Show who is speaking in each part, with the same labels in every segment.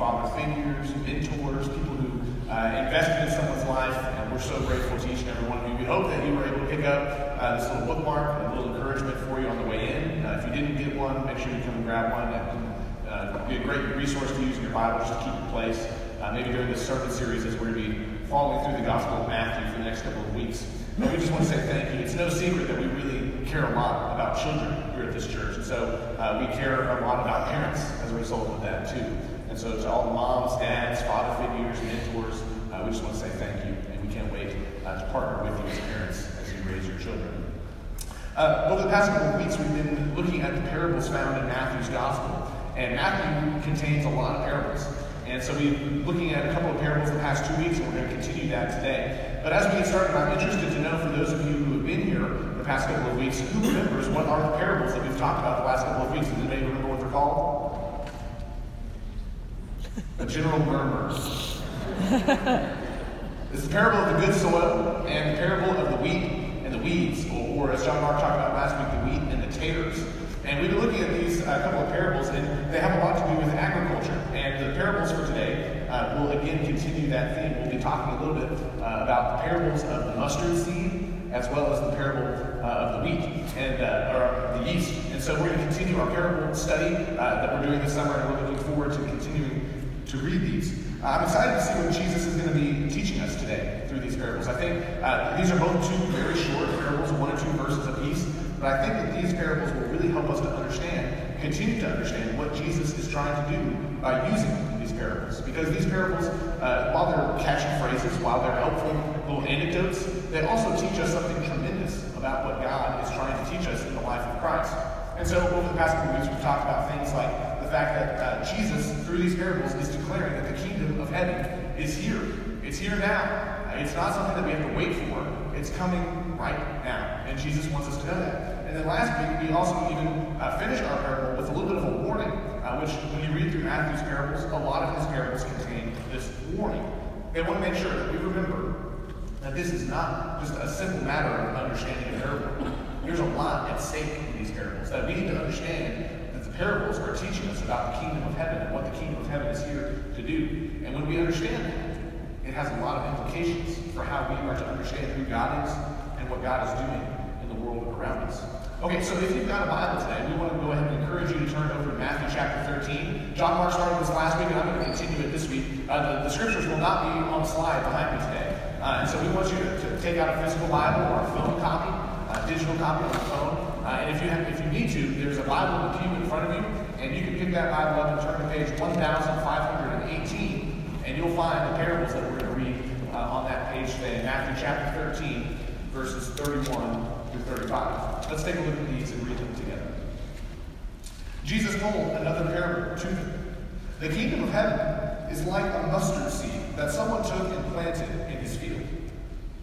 Speaker 1: father figures, mentors, people who uh, invested in someone's life, and we're so grateful to each and every one of you. We hope that you were able to pick up uh, this little bookmark, a little encouragement for you on the way in. Uh, if you didn't get one, make sure you come and grab one. It can uh, be a great resource to use in your Bible just to keep in place. Uh, maybe during this sermon series as we're going to be following through the Gospel of Matthew for the next couple of weeks. And we just want to say thank you. It's no secret that we really care a lot about children here at this church. And so uh, we care a lot about parents as a result of that, too. And so to all the moms, dads, father figures, mentors, uh, we just want to say thank you. And we can't wait uh, to partner with you as parents as you raise your children. Uh, over the past couple of weeks, we've been looking at the parables found in Matthew's Gospel. And Matthew contains a lot of parables. And so we've been looking at a couple of parables the past two weeks, and we're going to continue that today. But as we get started, I'm interested to know for those of you who have been here the past couple of weeks, who remembers what are the parables that we've talked about the last couple of weeks? Does anybody remember what they're called? A general murmur. It's the parable of the good soil and the parable of the wheat and the weeds, or, or as John Mark talked about last week, the wheat and the taters. And we've been looking at these uh, couple of parables, and they have a lot to do with agriculture. And the parables for today uh, will again continue that theme. We'll be talking a little bit uh, about the parables of the mustard seed, as well as the parable uh, of the wheat and uh, or the yeast. And so we're going to continue our parable study uh, that we're doing this summer, and we're looking forward to continuing to read these. I'm excited to see what Jesus is going to be teaching us today through these parables. I think these are both two very short parables, one or two verses apiece. But I think that these parables will really help us to understand, continue to understand what Jesus is trying to do by using these parables. Because these parables, uh, while they're catchy phrases, while they're helpful little anecdotes, they also teach us something tremendous about what God is trying to teach us in the life of Christ. And so over the past few weeks, we've talked about things like the fact that uh, Jesus, through these parables, is is here. It's here now. It's not something that we have to wait for. It's coming right now. And Jesus wants us to know that. And then last week, we also even uh, finished our parable with a little bit of a warning, uh, which when you read through Matthew's parables, a lot of his parables contain this warning. They want to make sure that we remember that this is not just a simple matter of understanding a parable. There's a lot at stake in these parables that we need to understand parables are teaching us about the kingdom of heaven and what the kingdom of heaven is here to do. And when we understand that, it has a lot of implications for how we are to understand who God is and what God is doing in the world around us. Okay, so if you've got a Bible today, we want to go ahead and encourage you to turn over to Matthew chapter 13. John Mark started this last week, and I'm going to continue it this week. Uh, the, the, scriptures will not be on slide behind me today. Uh, and so we want you to, to, take out a physical Bible or a phone copy, a digital copy on the phone. Uh, and if you, have, if you need to, there's a Bible in the pew in front of you, and you can pick that Bible up and turn to page 1518 and you'll find the parables that we're going to read uh, on that page today, Matthew chapter 13, verses 31 through 35. Let's take a look at these and read them together. Jesus told another parable to them. The kingdom of heaven is like a mustard seed that someone took and planted in his field.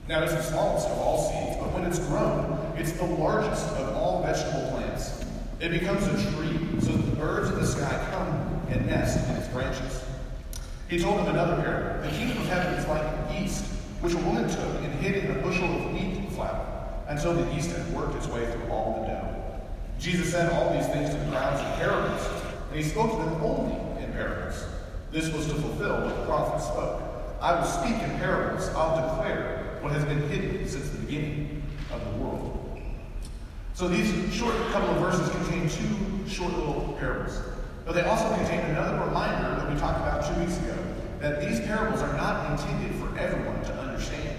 Speaker 1: Now it's the smallest of all seeds, but when it's grown, it's the largest of vegetable plants. It becomes a tree, so that the birds of the sky come and nest in its branches. He told them another parable. The kingdom of heaven is like yeast, which a woman took and hid in a bushel of wheat flour, until the yeast had worked its way through all the dough. Jesus said all these things to the crowds in parables, and he spoke to them only in parables. This was to fulfill what the prophet spoke. I will speak in parables. I'll declare what has been hidden since the beginning of the world. So these short couple of verses contain two short little parables. But they also contain another reminder that we talked about two weeks ago that these parables are not intended for everyone to understand.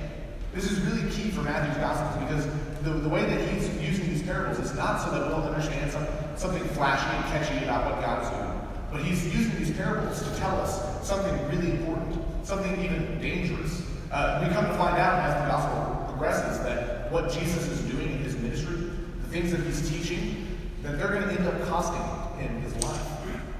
Speaker 1: This is really key for Matthew's Gospel because the, the way that he's using these parables is not so that we'll understand some, something flashy and catchy about what God is doing, but he's using these parables to tell us something really important, something even dangerous. Uh, we come to find out as the Gospel progresses that what Jesus is doing in his ministry, the things that he's teaching, that they're going to end up costing him his life.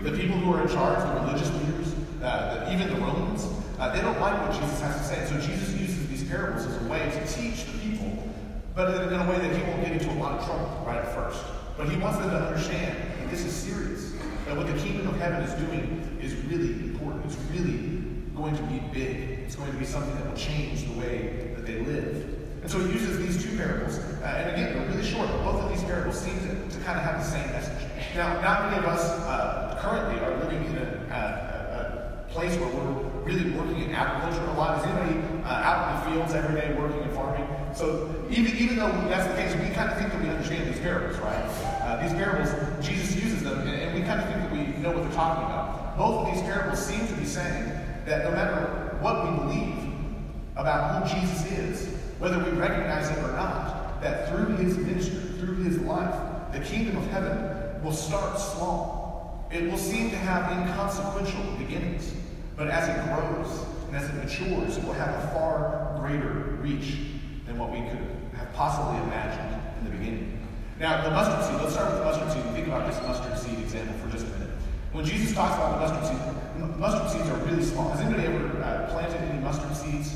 Speaker 1: The people who are in charge, the religious leaders, uh, the, even the Romans, uh, they don't like what Jesus has to say. So Jesus uses these parables as a way to teach the people, but in, in a way that he won't get into a lot of trouble right at first. But he wants them to understand that this is serious, that what the kingdom of heaven is doing is really important. It's really going to be big. It's going to be something that will change the way that they live. And so he uses these two parables, uh, and again, they're really short, but both of these parables seem to, to kind of have the same message. Now, not many of us uh, currently are living in a, a, a place where we're really working in agriculture a lot. Is anybody uh, out in the fields every day working and farming? So even, even though that's the case, we kind of think that we understand these parables, right? Uh, these parables, Jesus uses them, and, and we kind of think that we know what they're talking about. Both of these parables seem to be saying that no matter what we believe about who Jesus is, whether we recognize it or not, that through his ministry, through his life, the kingdom of heaven will start small. It will seem to have inconsequential beginnings, but as it grows and as it matures, it will have a far greater reach than what we could have possibly imagined in the beginning. Now, the mustard seed, let's start with the mustard seed and think about this mustard seed example for just a minute. When Jesus talks about the mustard seed, mustard seeds are really small. Has anybody ever uh, planted any mustard seeds?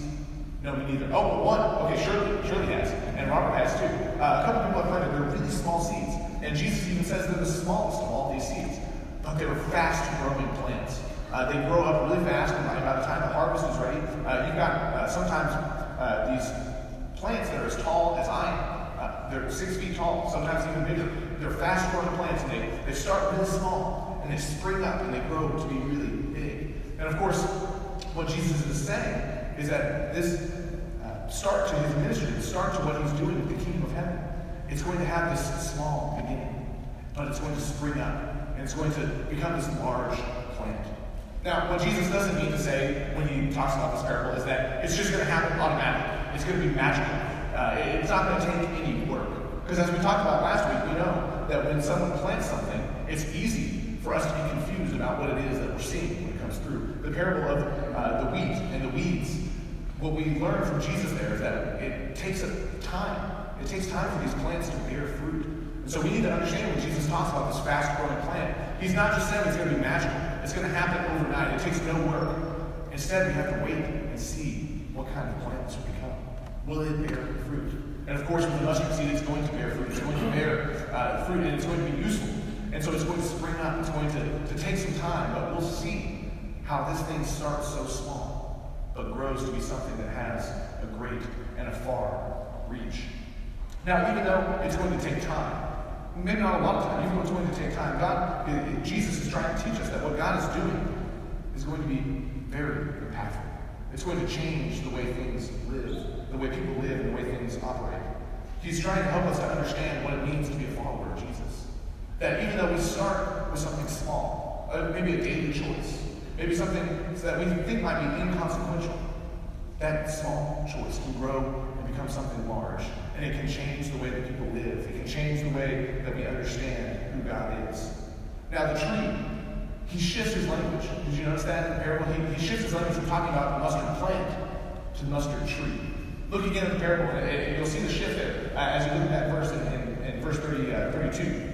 Speaker 1: No, me neither. Oh, one. Okay, Shirley. Shirley has. And Robert has too. Uh, a couple people have planted. They're really small seeds. And Jesus even says they're the smallest of all these seeds. But they were fast growing plants. Uh, they grow up really fast, and by, the time the harvest is ready, uh, you've got uh, sometimes uh, these plants that are as tall as I am. Uh, they're six feet tall, sometimes even bigger. They're fast growing plants, and they, they start really small, and they spring up, and they grow to be really big. And of course, what Jesus is saying is that this uh, start to his ministry, the start to what he's doing with the kingdom of heaven, it's going to have this small beginning, but it's going to spring up, and it's going to become this large plant. Now, what Jesus doesn't mean to say when he talks about this parable is that it's just going to happen automatically. It's going to be magical. Uh, it's not going to take any work. Because as we talked about last week, we know that when someone plants something, it's easy for us to be confused about what it is that we're seeing when it comes through. The parable of uh, the wheat and the weeds, what we learn from Jesus there is that it takes time. It takes time for these plants to bear fruit. And so we need to understand when Jesus talks about this fast-growing plant, he's not just saying it's going to be magical. It's going to happen overnight. It takes no work. Instead, we have to wait and see what kind of plant this will become. Will it bear fruit? And of course, with the mustard seed, it's going to bear fruit. It's going to bear uh, fruit, and it's going to be useful. And so it's going to spring up. It's going to, to take some time, but we'll see how this thing starts so small, but grows to be something that has a great and a far reach. Now, even though it's going to take time, maybe not a lot of time, even though it's going to take time, God, Jesus is trying to teach us that what God is doing is going to be very impactful. It's going to change the way things live, the way people live, and the way things operate. He's trying to help us to understand what it means to be a follower. That even though we start with something small, uh, maybe a daily choice, maybe something that we think might be inconsequential, that small choice can grow and become something large. And it can change the way that people live. It can change the way that we understand who God is. Now, the tree, he shifts his language. Did you notice that in the parable? He, he shifts his language from talking about the mustard plant to the mustard tree. Look again at the parable, and you'll see the shift there uh, as you look at that verse in, in, in verse 30, uh, 32.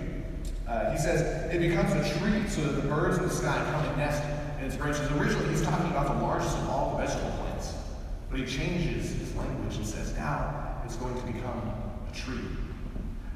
Speaker 1: Uh, he says, It becomes a tree so that the birds of the sky come and nest in its branches. Originally, he's talking about the largest of all the vegetable plants. But he changes his language and says, Now it's going to become a tree.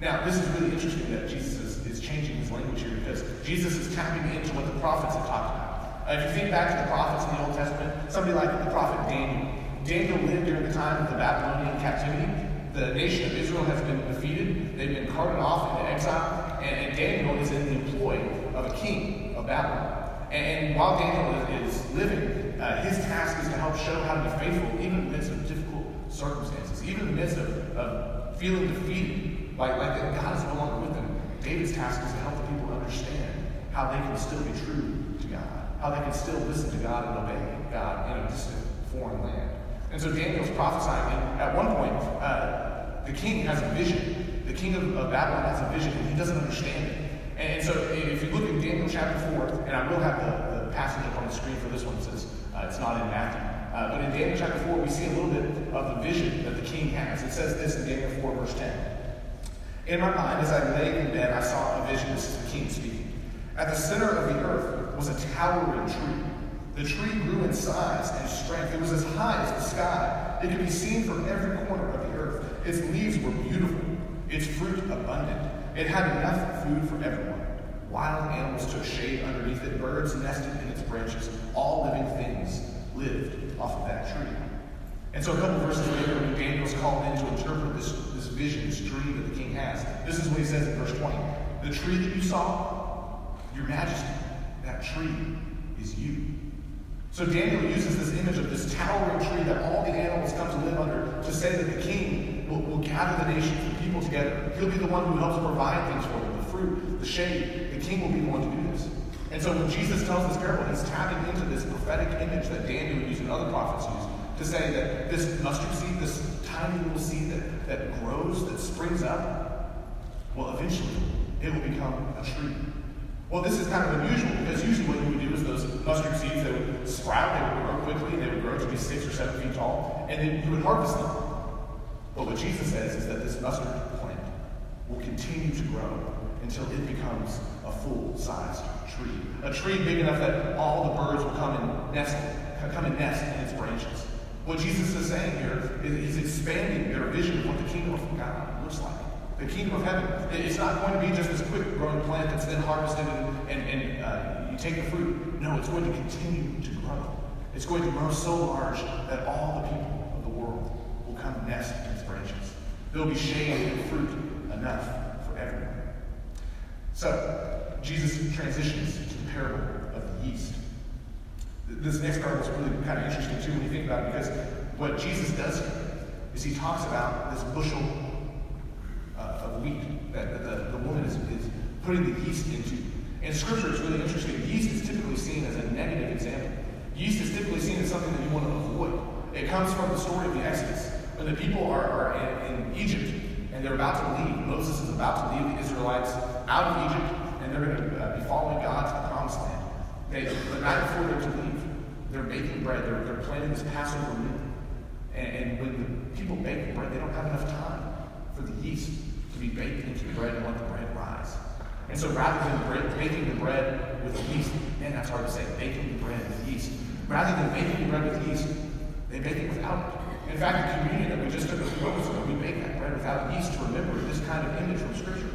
Speaker 1: Now, this is really interesting that Jesus is, is changing his language here because Jesus is tapping into what the prophets have talked about. Uh, if you think back to the prophets in the Old Testament, somebody like the prophet Daniel. Daniel lived during the time of the Babylonian captivity. The nation of Israel has been defeated. They've been carted off into exile. And, and Daniel is in the employ of a king of Babylon. And, and while Daniel is, is living, uh, his task is to help show how to be faithful even in the midst of difficult circumstances, even in the midst of, of feeling defeated, like, like that God is no longer with them. David's task is to help the people understand how they can still be true to God, how they can still listen to God and obey God in a distant foreign land. And so Daniel's prophesying, and at one point, uh, the king has a vision. The king of, of, Babylon has a vision, and he doesn't understand it. And, and, so if you look in Daniel chapter 4, and I will have the, the passage up on the screen for this one since uh, it's not in Matthew. Uh, but in Daniel chapter 4, we see a little bit of the vision that the king has. It says this in Daniel 4, verse 10. In my mind, as I lay in bed, I saw a vision. This is the king speaking. At the center of the earth was a towering tree the tree grew in size and strength. It was as high as the sky. It could be seen from every corner of the earth. Its leaves were beautiful, abundant. It had enough food for everyone. Wild animals took shade underneath it. Birds nested in its branches. All living things lived off of that tree. And so a couple verses later, when Daniel's called in to interpret this, this vision, this dream that the king has, this is what he says in verse 20. The tree that you saw, your majesty, that tree is you. So Daniel uses this image of this towering tree that all the animals come to live under to say that the king will, will gather the nations and people together. He'll be the one who helps provide things for them, the fruit, the shade. The king will be the one to do this. And so when Jesus tells this parable, he's tapping into this prophetic image that Daniel used and other prophets used to say that this mustard seed, this tiny little seed that, that grows, that springs up, well, eventually it will become a tree. Well, this is kind of unusual because usually what you would do is those mustard seeds, they would sprout, they would grow quickly, they would grow to be six or seven feet tall, and then you would harvest them. But what Jesus says is that this mustard plant will continue to grow until it becomes a full-sized tree. A tree big enough that all the birds will come and nest, come and nest in its branches. What Jesus is saying here is he's expanding their vision of what the kingdom of God looks like. The kingdom of heaven. It's not going to be just this quick growing plant that's then harvested and, and, and uh, you take the fruit. No, it's going to continue to grow. It's going to grow so large that all the people of the world will come nest in its branches. There will be shade and fruit enough for everyone. So, Jesus transitions to the parable of the yeast. This next parable is really kind of interesting too when you think about it because what Jesus does here is he talks about this bushel uh, of wheat that the, the woman is, is putting the yeast into. And Scripture, is really interesting. Yeast is typically seen as a negative example. Yeast is typically seen as something that you want to avoid. It comes from the story of the Exodus. When the people are, are in, Egypt and they're about to leave, Moses is about to lead the Israelites out of Egypt and they're going to uh, be following God to the promised land. They, the night before they're to leave, they're baking bread. They're, they're planning this Passover meal. And, and when the people bake the bread, they don't have enough time for the yeast to be baked into the bread and let the bread rise. And so rather than baking the bread with yeast, man, that's hard to say, baking the bread with yeast. Rather than baking the bread with yeast, they bake it without it. In fact, the communion that we just took a few moments ago, we bake that bread without yeast to remember this kind of image from Scripture.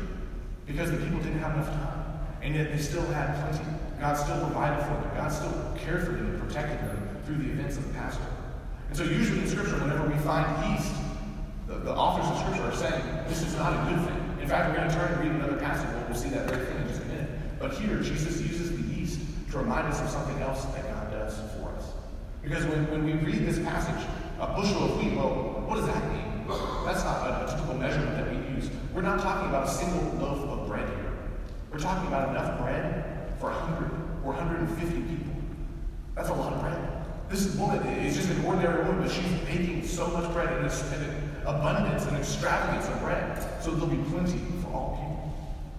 Speaker 1: Because the people didn't have enough time. And yet they still had plenty. God still provided for them. God still cared for them and protected them through the events of the Passover. And so usually in Scripture, whenever we find yeast, the, the authors of Scripture are saying this is not a good thing. In fact, we're going to turn and read another passage and we'll see that very thing in just a minute. But here, Jesus uses the yeast to remind us of something else that God does for us. Because when, when we read this passage, a bushel of wheat, well, what does that mean? That's not a, typical measurement that we use. We're not talking about a single loaf of bread here. We're talking about enough bread for 100 or 150 people. That's a lot of bread. This woman is just an ordinary woman, but she's baking so much bread and, and abundance and extravagance of bread, so there'll be plenty for all people.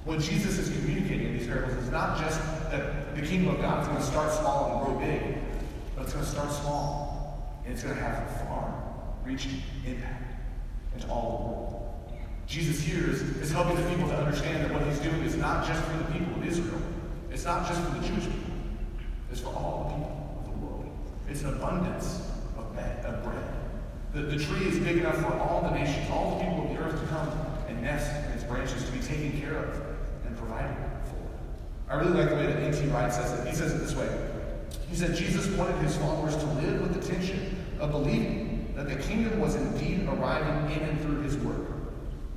Speaker 1: What Jesus is communicating in these parables is not just that the kingdom of God is going to start small and grow big, but it's going to start small and it's going to have a far-reaching impact into all the world. Jesus here is, is helping the people to understand that what he's doing is not just for the people of Israel. It's not just for the Jewish people. It's for all the people of the world. It's an abundance of bread. Of bread. The, the tree is big enough for all the nations, all the people of the earth to come and nest in its branches to be taken care of and provided for. I really like the way that N.T. Wright says it. He says it this way. He said Jesus wanted his followers to live with the tension of believing that the kingdom was indeed arriving in and through his work,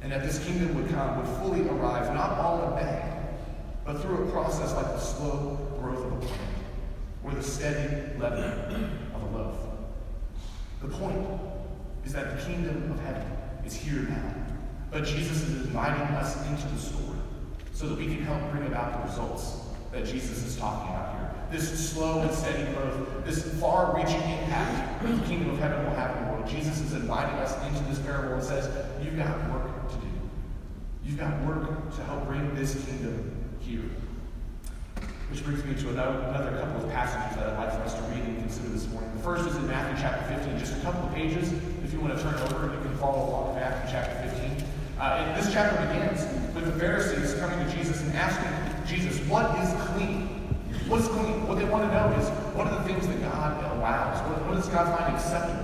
Speaker 1: and that this kingdom would come, would fully arrive, not all in a bang, but through a process like the slow growth of a plant, or the steady leavening of a loaf. The point is that the kingdom of heaven is here now. But Jesus is inviting us into the story so that we can help bring about the results that Jesus is talking about. This slow and steady growth, this far reaching impact the kingdom of heaven will have in the world. Jesus is inviting us into this parable and says, You've got work to do. You've got work to help bring this kingdom here. Which brings me to another, another couple of passages that I'd like for us to read and consider this morning. The first is in Matthew chapter 15, just a couple of pages. If you want to turn over, you can follow along in Matthew chapter 15. Uh, and this chapter begins with the Pharisees coming to Jesus and asking Jesus, what is clean? What's clean? What they want to know is, what are the things that God allows? What, what does God find acceptable?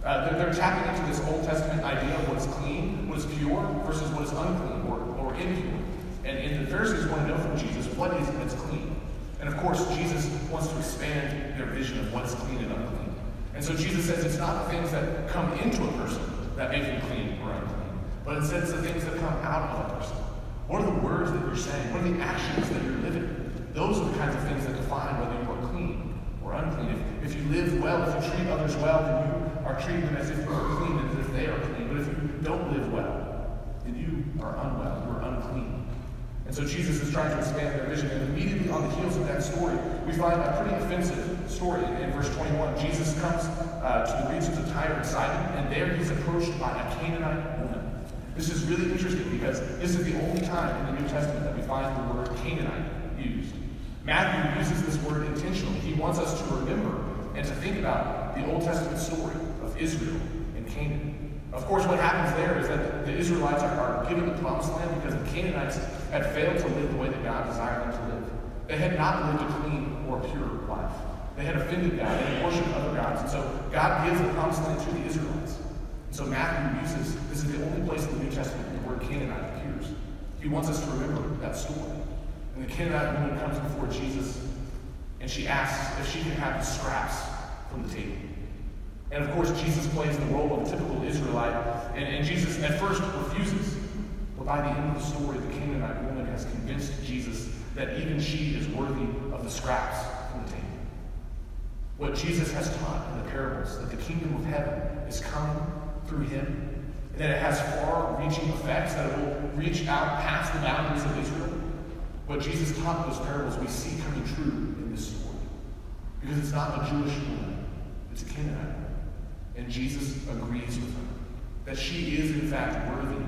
Speaker 1: Uh, they're, they're, tapping into this Old Testament idea of what is clean, what is pure, versus what is unclean or, or impure. And, and the Pharisees want to know from Jesus, what is that's clean? And of course, Jesus wants to expand their vision of what's clean and unclean. And so Jesus says it's not the things that come into a person that make them clean or unclean, but instead it's the things that come out of a person. What are the words that you're saying? What are the actions that you're living? Those are the kinds of things that define whether you are clean or unclean. If, if you live well, if you treat others well, then you are treating them as if you are clean and as if they are clean. But if you don't live well, then you are unwell, you are unclean. And so Jesus is trying to expand their vision. And immediately on the heels of that story, we find a pretty offensive story in, verse 21. Jesus comes uh, to the regions of Tyre and Sidon, and there he's approached by a Canaanite woman. This is really interesting because this is the only time in the New Testament that we find the word Canaanite. Matthew uses this word intentionally. He wants us to remember and to think about the Old Testament story of Israel and Canaan. Of course, what happens there is that the Israelites are, are given the promised land because the Canaanites had failed to live the way that God desired them to live. They had not lived a clean or pure life. They had offended God. They worshipped other gods. And so God gives the promised land to the Israelites. And so Matthew uses, this is the only place in the New Testament where Canaanite appears. He wants us to remember that story. And the Canaanite woman comes before Jesus and she asks if she can have the scraps from the table. And of course, Jesus plays the role of a typical Israelite. And, and Jesus at first refuses. But by the end of the story, the Canaanite woman has convinced Jesus that even she is worthy of the scraps from the table. What Jesus has taught in the parables, that the kingdom of heaven is coming through him, and that it has far reaching effects, that it will reach out past the boundaries of Israel. What Jesus taught those parables, we see coming true in this story. Because it's not a Jewish woman, it's a Canaanite. And Jesus agrees with her that she is, in fact, worthy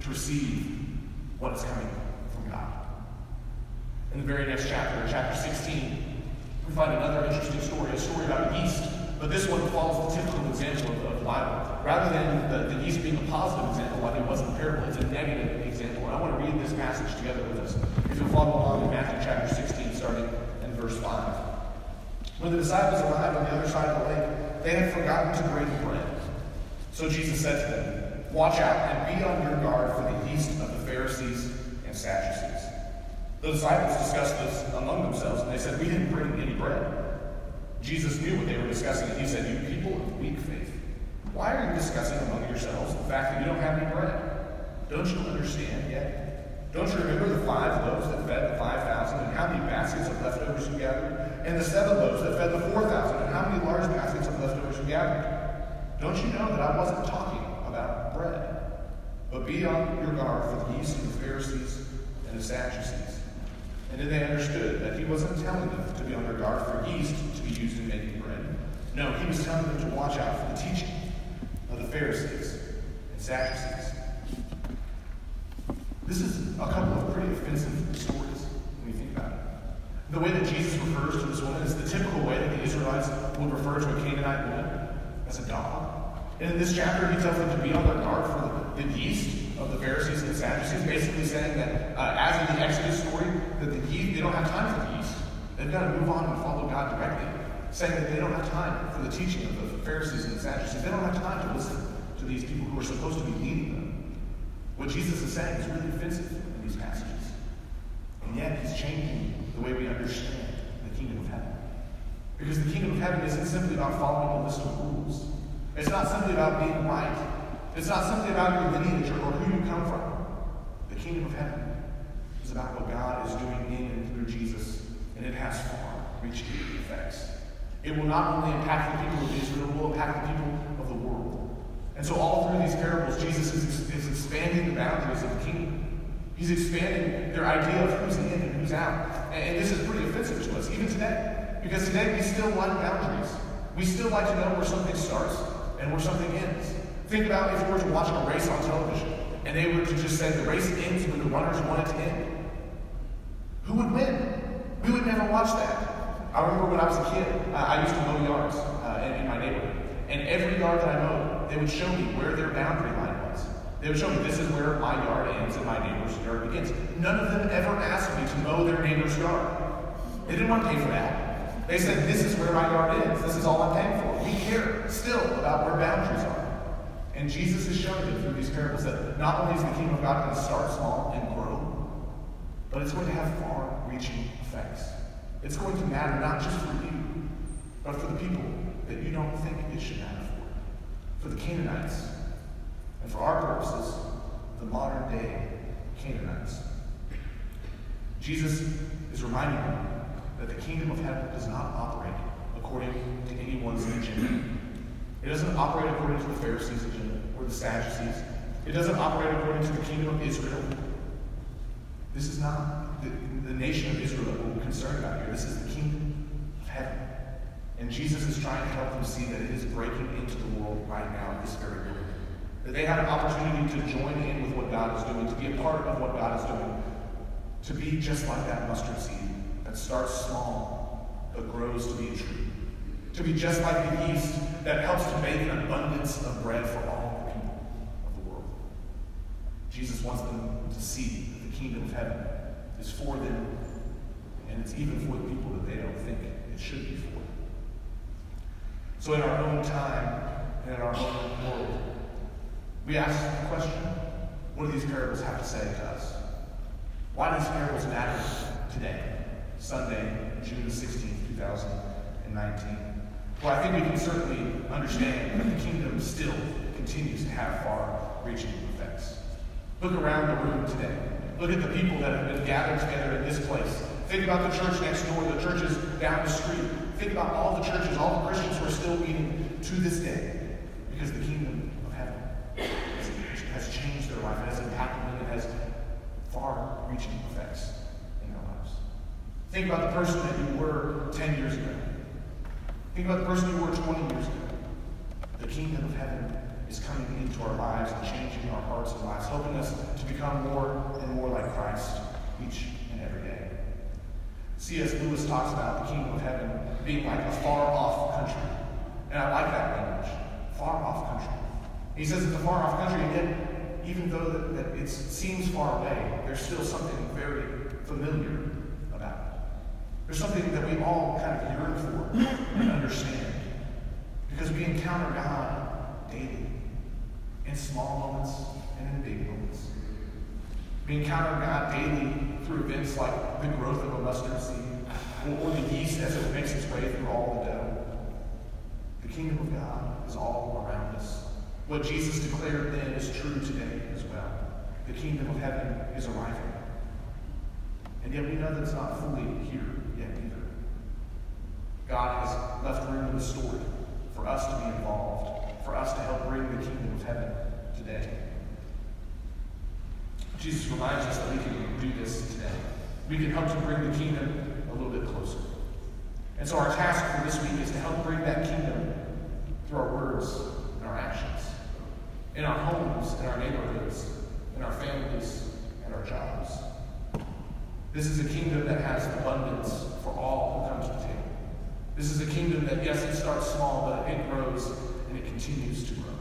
Speaker 1: to receive what is coming from God. In the very next chapter, chapter 16, we find another interesting story, a story about yeast. But this one follows the typical example of, of. Rather than the, the yeast being a positive example, like it was in the parable, it's a negative I want to read this passage together with us. If you'll follow along in Matthew chapter 16, starting in verse 5. When the disciples arrived on the other side of the lake, they had forgotten to break bread. So Jesus said to them, Watch out and be on your guard for the yeast of the Pharisees and Sadducees. The disciples discussed this among themselves, and they said, We didn't bring any bread. Jesus knew what they were discussing, and he said, You people of weak faith, why are you discussing among yourselves the fact that you don't have any bread? Don't you understand yet? Don't you remember the five loaves that fed the five thousand, and how many baskets of leftovers you gathered? And the seven loaves that fed the four thousand, and how many large baskets of leftovers you gathered? Don't you know that I wasn't talking about bread? But be on your guard for the yeast of the Pharisees and the Sadducees. And then they understood that he wasn't telling them to be on their guard for yeast to be used in making bread. No, he was telling them to watch out for the teaching of the Pharisees and Sadducees. This is a couple of pretty offensive stories when you think about it. The way that Jesus refers to this woman is the typical way that the Israelites would refer to a Canaanite woman as a dog. And in this chapter, he tells them to be on their guard for the, yeast of the Pharisees and Sadducees, basically saying that, uh, as in the Exodus story, that the yeast, they don't have time for the yeast. They've got to move on and follow God directly, saying that they don't have time for the teaching of the Pharisees and the Sadducees. They don't have time to listen to these people who are supposed to be leading them. What Jesus is saying is really offensive in these passages. And yet, he's changing the way we understand the kingdom of heaven. Because the kingdom of heaven isn't simply about following a list of rules. It's not simply about being right. It's not simply about your lineage or who you come from. The kingdom of heaven is about what God is doing in and through Jesus, and it has far-reaching effects. It will not only impact the people of Israel, it will impact the people of the world. And so all through these parables, Jesus is, is expanding the boundaries of the kingdom. He's expanding their idea of who's in and who's out. And, and this is pretty offensive to us, even today. Because today we still like boundaries. We still like to know where something starts and where something ends. Think about if you were to watch a race on television and they were to just say the race ends when the runners want it to end. Who would win? We would never watch that. I remember when I was a kid, uh, I used to mow yards uh, in, in my neighborhood. And every yard that I mowed, they would show me where their boundary line was. They would show me this is where my yard ends and my neighbor's yard begins. None of them ever asked me to mow their neighbor's yard. They didn't want to pay for that. They said, this is where my yard ends. This is all I'm paying for. We care still about where boundaries are. And Jesus is showing them through these parables that not only is the kingdom of God going to start small and grow, but it's going to have far-reaching effects. It's going to matter not just for you, but for the people that you don't think it should matter for. The Canaanites, and for our purposes, the modern day Canaanites. Jesus is reminding them that the kingdom of heaven does not operate according to anyone's agenda. It doesn't operate according to the Pharisees' agenda or the Sadducees. It doesn't operate according to the kingdom of Israel. This is not the, the nation of Israel that we're concerned about here. This is the kingdom of heaven. And Jesus is trying to help them see that it is breaking into the world right now this very moment. That they have an opportunity to join in with what God is doing, to be a part of what God is doing, to be just like that mustard seed that starts small but grows to be a tree. To be just like the yeast that helps to make an abundance of bread for all the people of the world. Jesus wants them to see that the kingdom of heaven is for them, and it's even for the people that they don't think it should be for. So, in our own time and in our own world, we ask the question what do these parables have to say to us? Why do these parables matter today, Sunday, June 16, 2019? Well, I think we can certainly understand that the kingdom still continues to have far reaching effects. Look around the room today. Look at the people that have been gathered together in this place. Think about the church next door, the churches down the street. Think about all the churches, all the Christians who are still meeting to this day. Because the kingdom of heaven has changed their life, it has impacted them, it has far reaching effects in their lives. Think about the person that you were 10 years ago. Think about the person you were 20 years ago. The kingdom of heaven is coming into our lives and changing our hearts and lives, helping us to become more and more like Christ each and every day. C.S. Lewis talks about the kingdom of heaven being like a far off country. And I like that language. Far off country. He says it's a far off country, and yet, even though that, that it seems far away, there's still something very familiar about it. There's something that we all kind of yearn for and understand. Because we encounter God daily, in small moments and in big moments. We encounter God daily through events like the growth of a mustard seed or, the yeast as it makes its way through all the dough. The kingdom of God is all around us. What Jesus declared then is true today as well. The kingdom of heaven is arriving. And yet we know that it's not fully here yet either. God has left room in the story for us to be involved, for us to help bring the kingdom of heaven today. Jesus reminds us that we can do this today. We can help to bring the kingdom a little bit closer. And so our task for this week is to help bring that kingdom through our words and our actions, in our homes, in our neighborhoods, in our families, and our jobs. This is a kingdom that has abundance for all who come to the table. This is a kingdom that, yes, it starts small, but it grows and it continues to grow.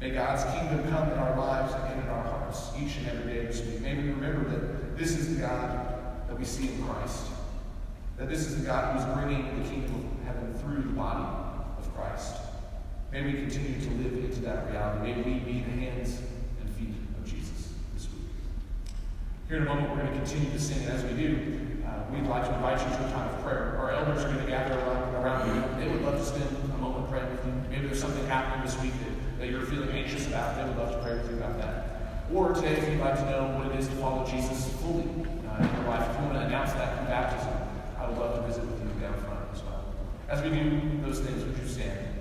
Speaker 1: May God's kingdom come in our lives and in our hearts each and every day this week. May we remember that this is the God that we see in Christ. That this is the God who is bringing the kingdom of heaven through the body of Christ. May we continue to live into that reality. May we be the hands and feet of Jesus this week. Here in a moment, we're going to continue to sing, and as we do, uh, we'd like to invite you to a time of prayer. Our elders are going to gather around, around you. They would love to spend a moment praying with you. Maybe there's something happening this week that that you're feeling anxious about, they would love to pray with you about that. Or today, if you'd like to know what it is to follow Jesus fully uh, in your life, if you want to announce that through baptism, I would love to visit with you down front as well. As we do those things, would you stand?